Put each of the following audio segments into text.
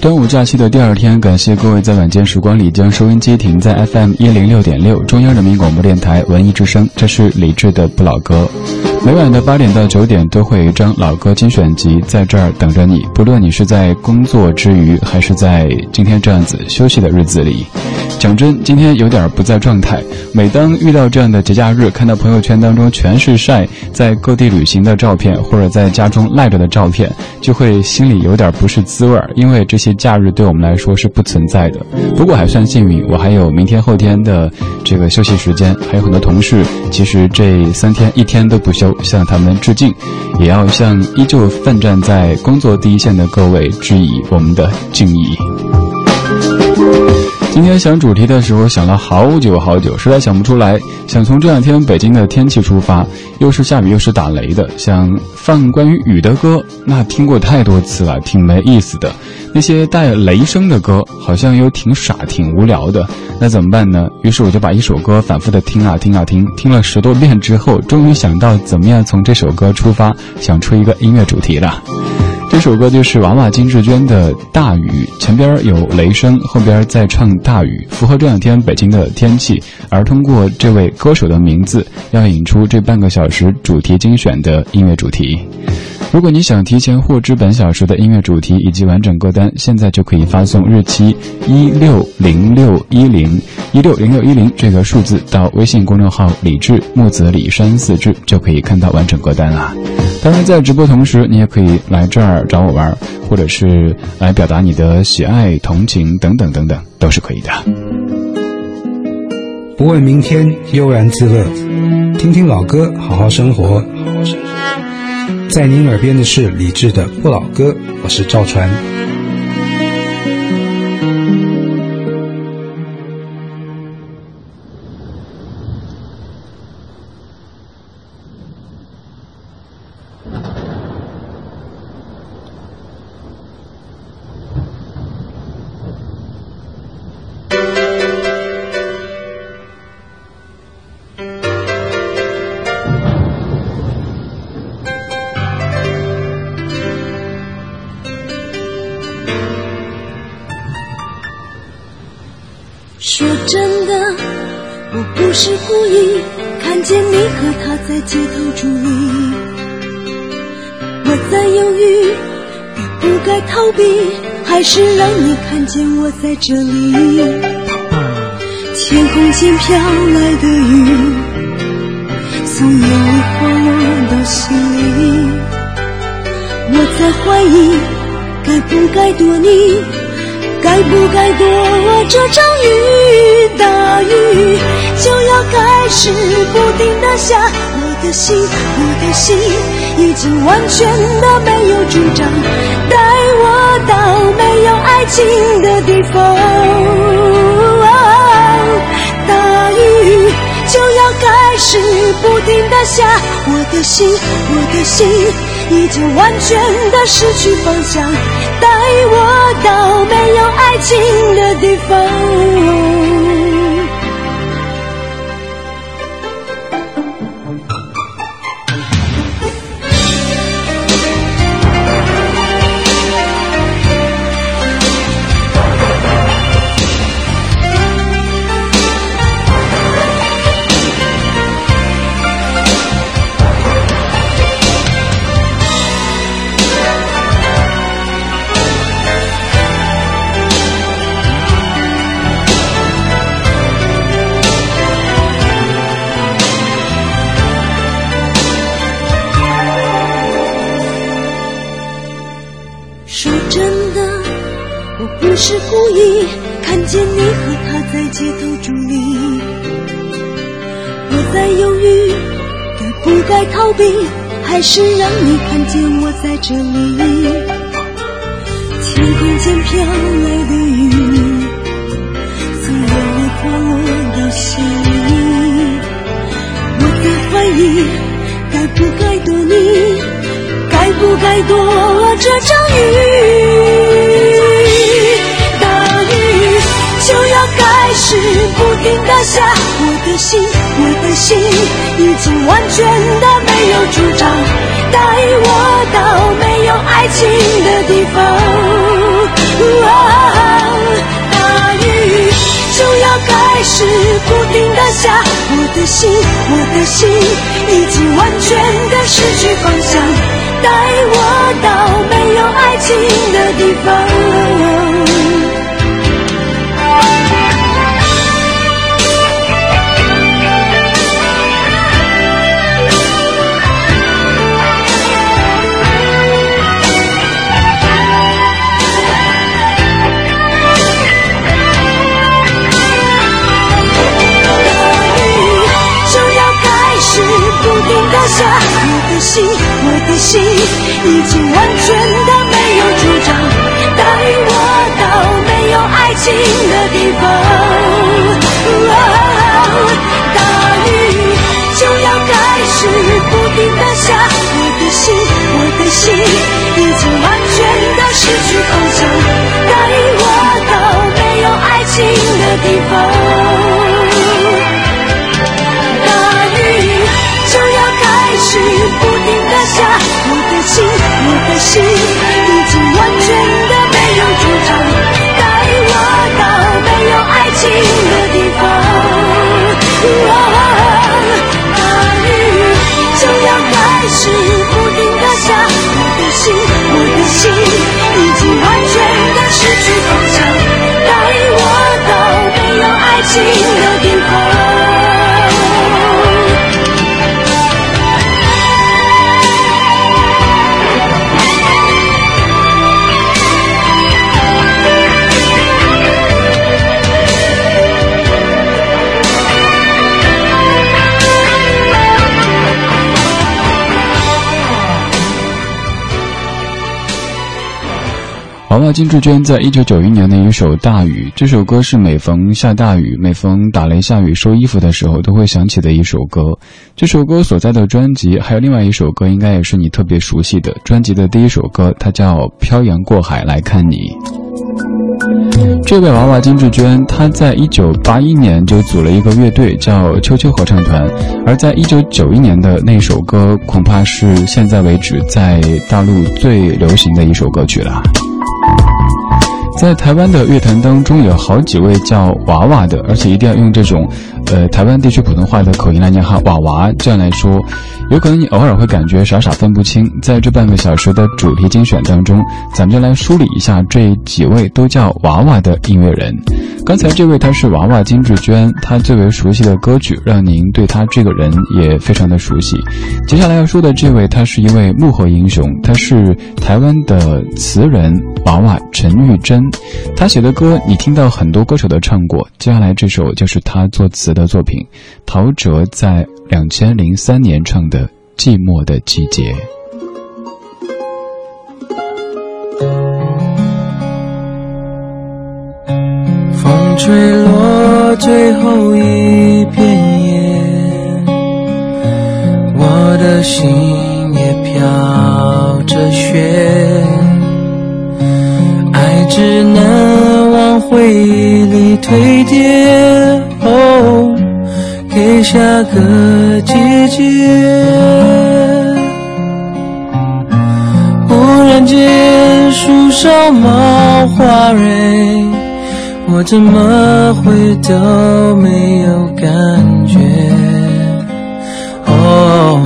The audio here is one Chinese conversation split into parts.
端午假期的第二天，感谢各位在晚间时光里将收音机停在 FM 一零六点六中央人民广播电台文艺之声。这是李志的不老歌。每晚的八点到九点都会有一张老歌精选集在这儿等着你，不论你是在工作之余，还是在今天这样子休息的日子里。讲真，今天有点不在状态。每当遇到这样的节假日，看到朋友圈当中全是晒在各地旅行的照片，或者在家中赖着的照片，就会心里有点不是滋味儿。因为这些假日对我们来说是不存在的。不过还算幸运，我还有明天后天的这个休息时间，还有很多同事，其实这三天一天都不休，向他们致敬，也要向依旧奋战在工作第一线的各位致以我们的敬意。今天想主题的时候想了好久好久，实在想不出来。想从这两天北京的天气出发，又是下雨又是打雷的，想放关于雨的歌，那听过太多次了，挺没意思的。那些带雷声的歌，好像又挺傻挺无聊的，那怎么办呢？于是我就把一首歌反复的听啊听啊听，听了十多遍之后，终于想到怎么样从这首歌出发，想出一个音乐主题了。这首歌就是娃娃金志娟的《大雨》，前边有雷声，后边在唱大雨，符合这两天北京的天气。而通过这位歌手的名字，要引出这半个小时主题精选的音乐主题。如果你想提前获知本小时的音乐主题以及完整歌单，现在就可以发送日期一六零六一零一六零六一零这个数字到微信公众号“李志木子李山四志”，就可以看到完整歌单了。当然，在直播同时，你也可以来这儿找我玩，或者是来表达你的喜爱、同情等等等等，都是可以的。不问明天，悠然自乐，听听老歌，好好生活。在您耳边的是李志的不老歌，我是赵传。不是故意看见你和他在街头伫立我在犹豫该不该逃避还是让你看见我在这里天空间飘来的雨从眼里滑落到心里我在怀疑该不该躲你该不该躲这场雨？大雨就要开始不停的下，我的心，我的心已经完全的没有主张。带我到没有爱情的地方，大雨就要开始不停的下，我的心，我的心已经完全的失去方向，带我到没有爱情的地方。是故意看见你和他在街头伫立，我在犹豫该不该逃避，还是让你看见我在这里。天空间飘来的雨，从眼里滑落到心里。我在怀疑该不该躲你，该不该躲这场雨。停的下我的心我的心已经完全的没有主张带我到没有爱情的地方大雨就要开始不停的下我的心我的心已经完全的失去方向带我到没有爱情的地方。已经完全金志娟在一九九一年的一首《大雨》，这首歌是每逢下大雨、每逢打雷下雨收衣服的时候都会想起的一首歌。这首歌所在的专辑还有另外一首歌，应该也是你特别熟悉的。专辑的第一首歌，它叫《漂洋过海来看你》。这位娃娃金志娟，她在一九八一年就组了一个乐队，叫秋秋合唱团。而在一九九一年的那首歌，恐怕是现在为止在大陆最流行的一首歌曲了。在台湾的乐坛当中，有好几位叫娃娃的，而且一定要用这种，呃，台湾地区普通话的口音来念哈，娃娃这样来说，有可能你偶尔会感觉傻傻分不清。在这半个小时的主题精选当中，咱们就来梳理一下这几位都叫娃娃的音乐人。刚才这位他是娃娃金志娟，她最为熟悉的歌曲让您对他这个人也非常的熟悉。接下来要说的这位，他是一位幕后英雄，他是台湾的词人娃娃陈玉珍。他写的歌，你听到很多歌手都唱过。接下来这首就是他作词的的作品，陶喆在两千零三年唱的《寂寞的季节》。风吹落最后一片叶，我的心也飘着雪。爱只能往回忆里堆叠，哦，给下个季节。忽然间树上冒花蕊，我怎么会都没有感觉？哦，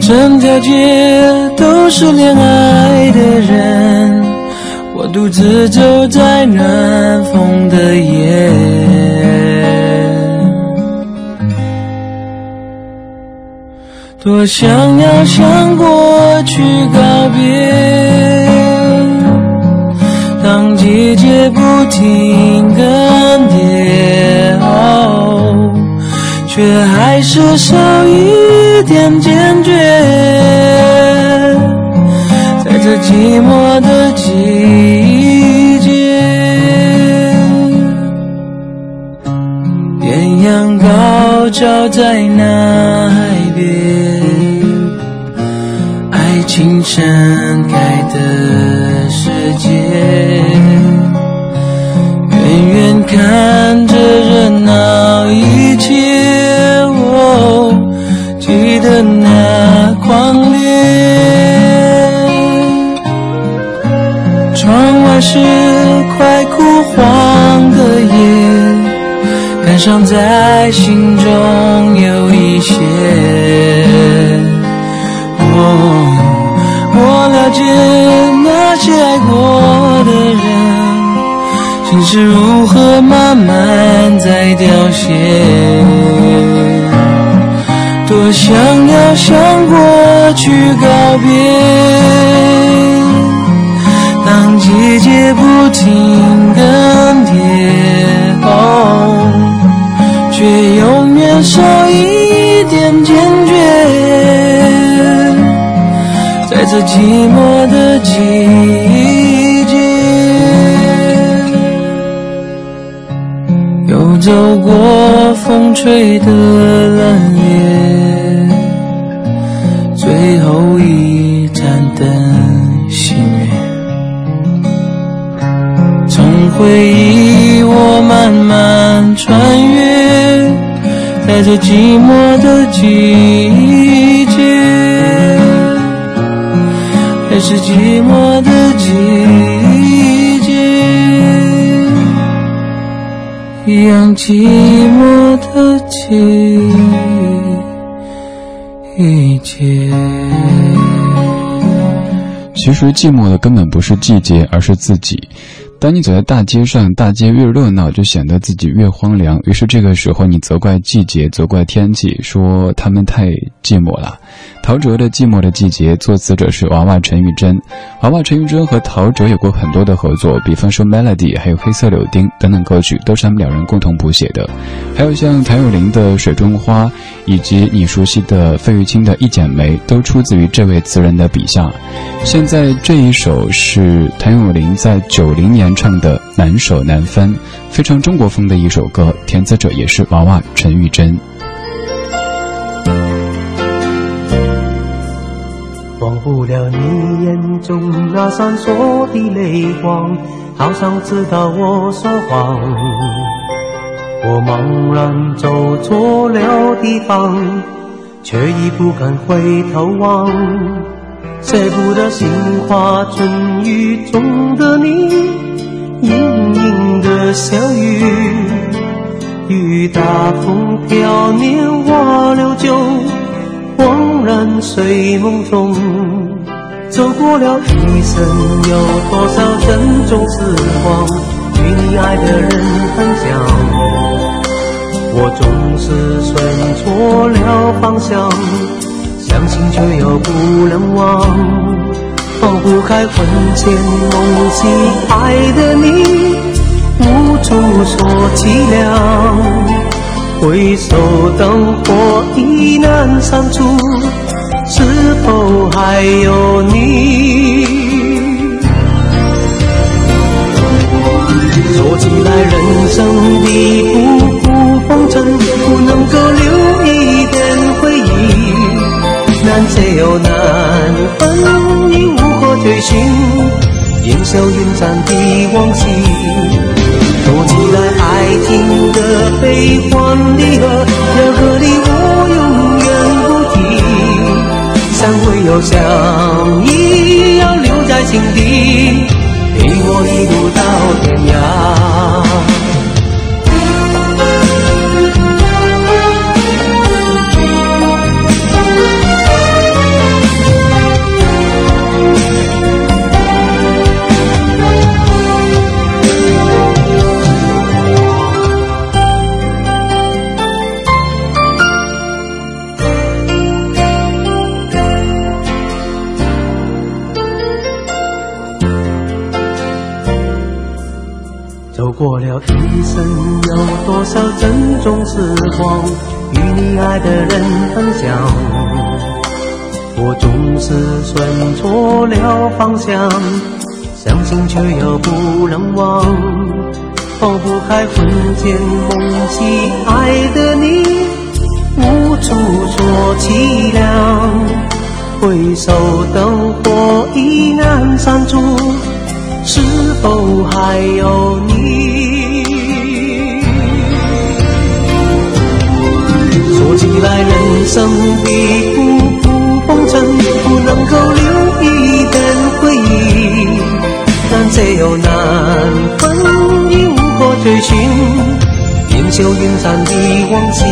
整条街都是恋爱的人。我独自走在暖风的夜，多想要向过去告别。当季节不停更迭，哦，却还是少一点坚决。在这寂寞的季节，艳阳高照在那爱情盛开的世界，远远看着热闹一切，哦，记得那狂烈。窗外是快枯黄的叶，感伤在心中有一些。哦，见那些爱过的人，心是如何慢慢在凋谢。多想要向过去告别，当季节不停这寂寞的季节，又走过风吹的冷夜。最后一盏灯熄灭，从回忆我慢慢穿越，在这寂寞的季节，是寂寞的季节，一样寂寞的季。节。其实寂寞的根本不是季节，而是自己。当你走在大街上，大街越热闹，就显得自己越荒凉。于是这个时候，你责怪季节，责怪天气，说他们太寂寞了。陶喆的《寂寞的季节》，作词者是娃娃陈玉珍。娃娃陈玉珍和陶喆有过很多的合作，比方说《Melody》还有《黑色柳丁》等等歌曲，都是他们两人共同谱写的。还有像谭咏麟的《水中花》，以及你熟悉的费玉清的《一剪梅》，都出自于这位词人的笔下。现在这一首是谭咏麟在九零年唱的《难舍难分》，非常中国风的一首歌，填词者也是娃娃陈玉珍。忘不了你眼中那闪烁的泪光，好像知道我说谎。我茫然走错了地方，却已不敢回头望。舍不得杏花春雨中的你，盈盈的小雨，雨打风飘年华流久。恍然睡梦中，走过了一生，有多少珍重时光与你爱的人分享？我总是选错了方向，相信却又不能忘，放不开魂牵梦系爱的你，无处说凄凉。回首灯火已难删除，是否还有你？说起来，人生的浮浮风尘，不能够留一点回忆，难舍又难分，追寻，烟消云散的往昔。说起来，爱情的悲欢离合，要和你我永远不提。相会又相依，要留在心底，光与你爱的人分享？我总是选错了方向，相信却又不能忘，放不开魂牵梦系爱的你，无处说凄凉。回首灯火已难删除。是否还有你？说起来，人生的浮浮风尘，不能够留一点回忆，难舍又难分，已无可追寻，烟消云散的往昔，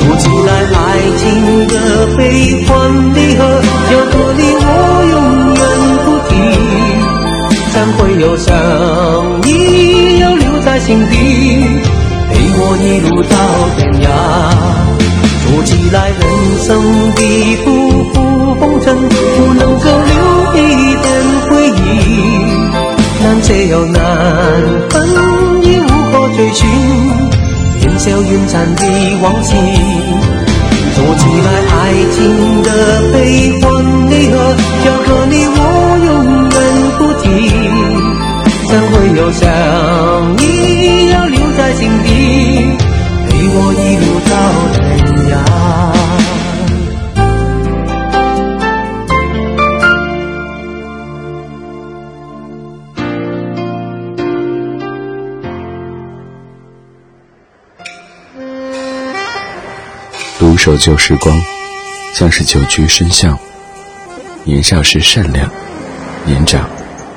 说起来爱情的悲欢离合，要和你我永远不提。三会有相依，要留在心底，我一路到天涯。说起来人生的浮浮红尘，不能够留一点回忆，难舍又难分。已无可追寻烟消云散的往昔，说起来爱情的悲欢离合，要和你我永远不提，会有相依要留在心底，陪我一路到天涯。守旧时光，像是久居深巷。年少时善良，年长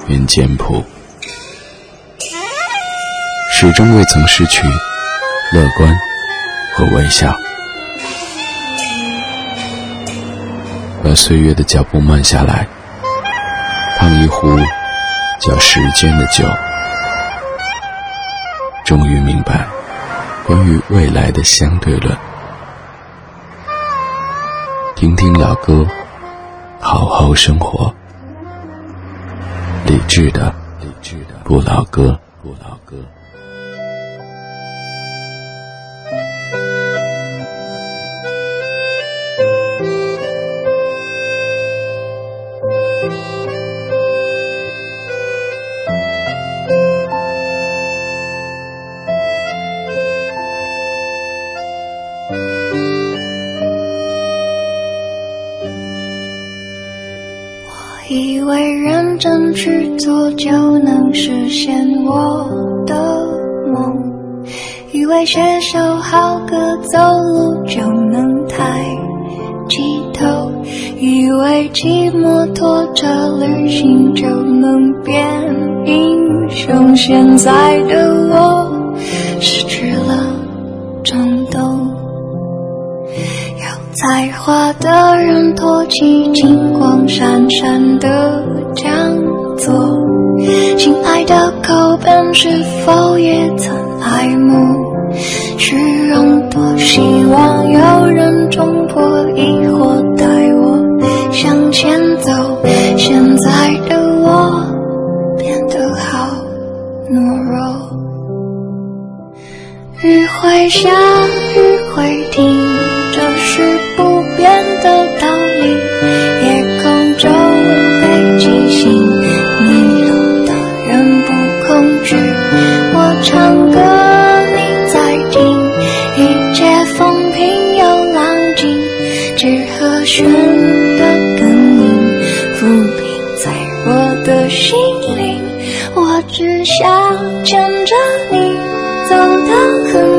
愿简朴，始终未曾失去乐观和微笑。把岁月的脚步慢下来，烫一壶叫时间的酒，终于明白关于未来的相对论。听听老歌，好好生活。理智的，理智的不老歌，不老歌。去做就能实现我的梦，以为写首好歌走路就能抬起头，以为骑摩托车旅行就能变英雄，现在的我失去了冲动。有才华的人托起金光闪闪的。讲座，亲爱的口本是否也曾爱慕虚荣？多希望有人冲破疑惑，带我向前走。现在的我变得好懦弱，雨会下，雨会停，的心灵，我只想牵着你走到很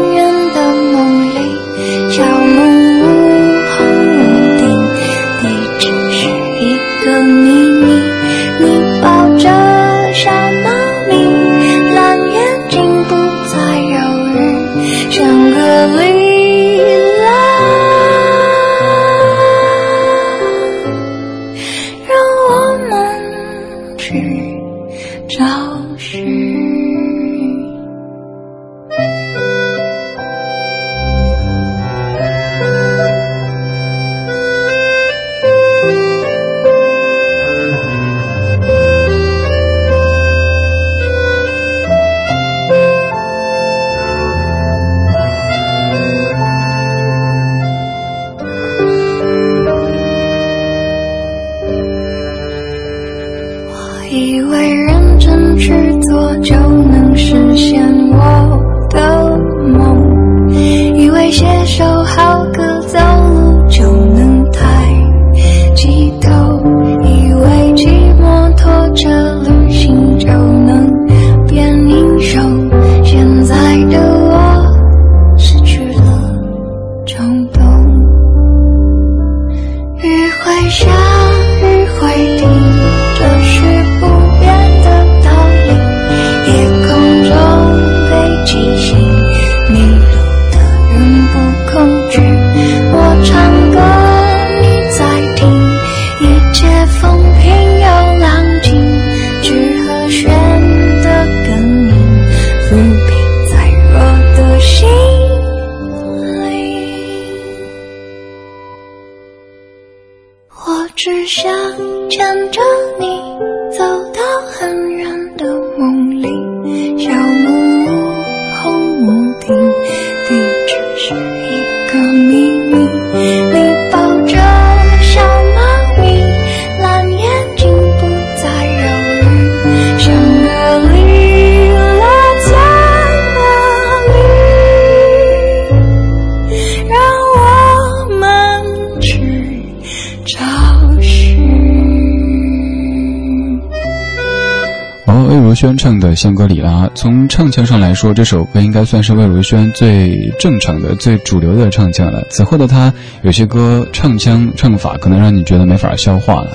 宣唱的《香格里拉》，从唱腔上来说，这首歌应该算是魏如萱最正常的、最主流的唱腔了。此后的她，有些歌唱腔唱法可能让你觉得没法消化了。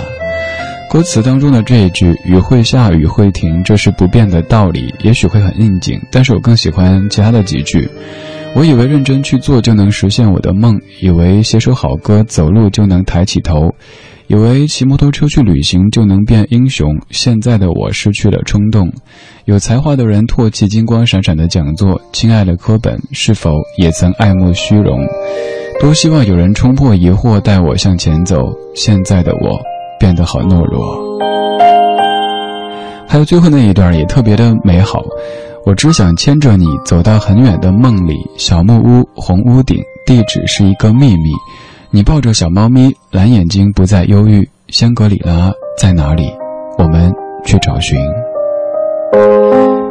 歌词当中的这一句“雨会下，雨会停”，这是不变的道理，也许会很应景，但是我更喜欢其他的几句。我以为认真去做就能实现我的梦，以为写首好歌走路就能抬起头，以为骑摩托车去旅行就能变英雄。现在的我失去了冲动。有才华的人唾弃金光闪闪的讲座，亲爱的课本是否也曾爱慕虚荣？多希望有人冲破疑惑，带我向前走。现在的我变得好懦弱。还有最后那一段也特别的美好。我只想牵着你走到很远的梦里，小木屋，红屋顶，地址是一个秘密。你抱着小猫咪，蓝眼睛不再忧郁。香格里拉在哪里？我们去找寻。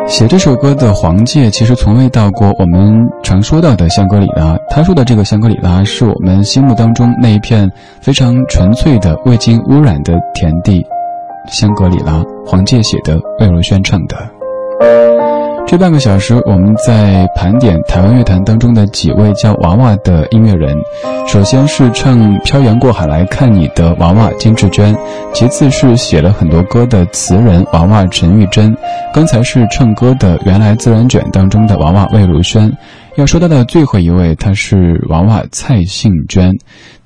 写这首歌的黄介其实从未到过我们常说到的香格里拉。他说的这个香格里拉，是我们心目当中那一片非常纯粹的、未经污染的田地。香格里拉，黄介写的，魏如萱唱的。这半个小时，我们在盘点台湾乐坛当中的几位叫娃娃的音乐人。首先是唱《漂洋过海来看你》的娃娃金志娟，其次是写了很多歌的词人娃娃陈玉珍，刚才是唱歌的《原来自然卷》当中的娃娃魏如萱。要说到的最后一位，他是娃娃蔡幸娟。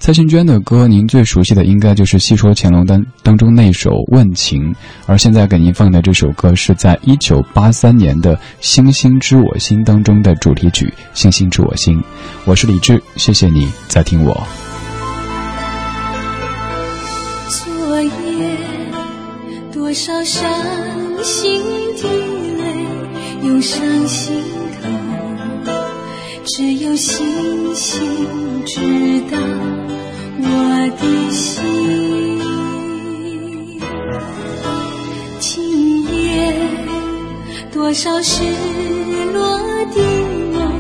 蔡幸娟的歌，您最熟悉的应该就是《戏说乾隆》当当中那首《问情》，而现在给您放的这首歌是在一九八三年的《星星知我心》当中的主题曲《星星知我心》。我是李志，谢谢你在听我。昨夜多少伤心的泪涌上心，只有星星知道我的心。今夜多少失落的梦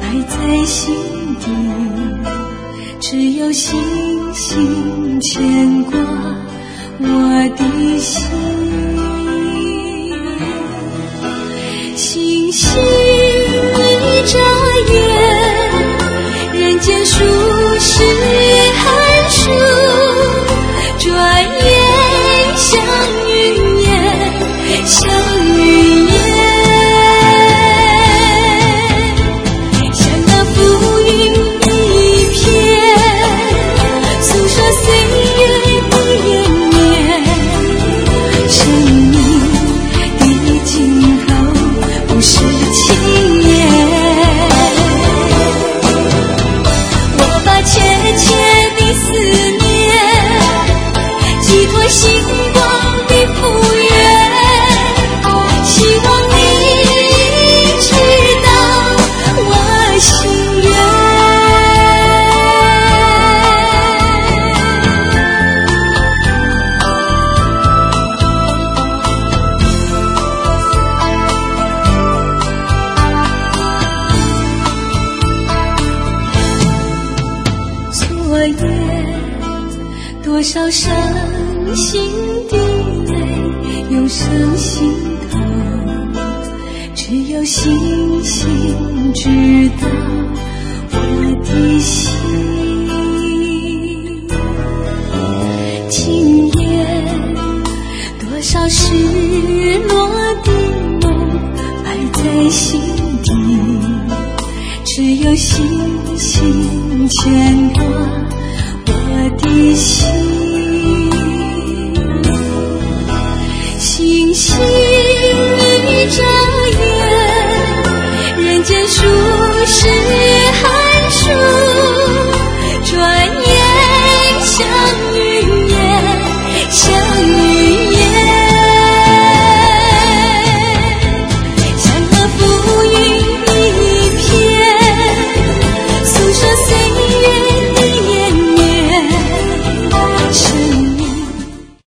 埋在心底。只有星星牵挂我的心，只有星星牵挂我的心。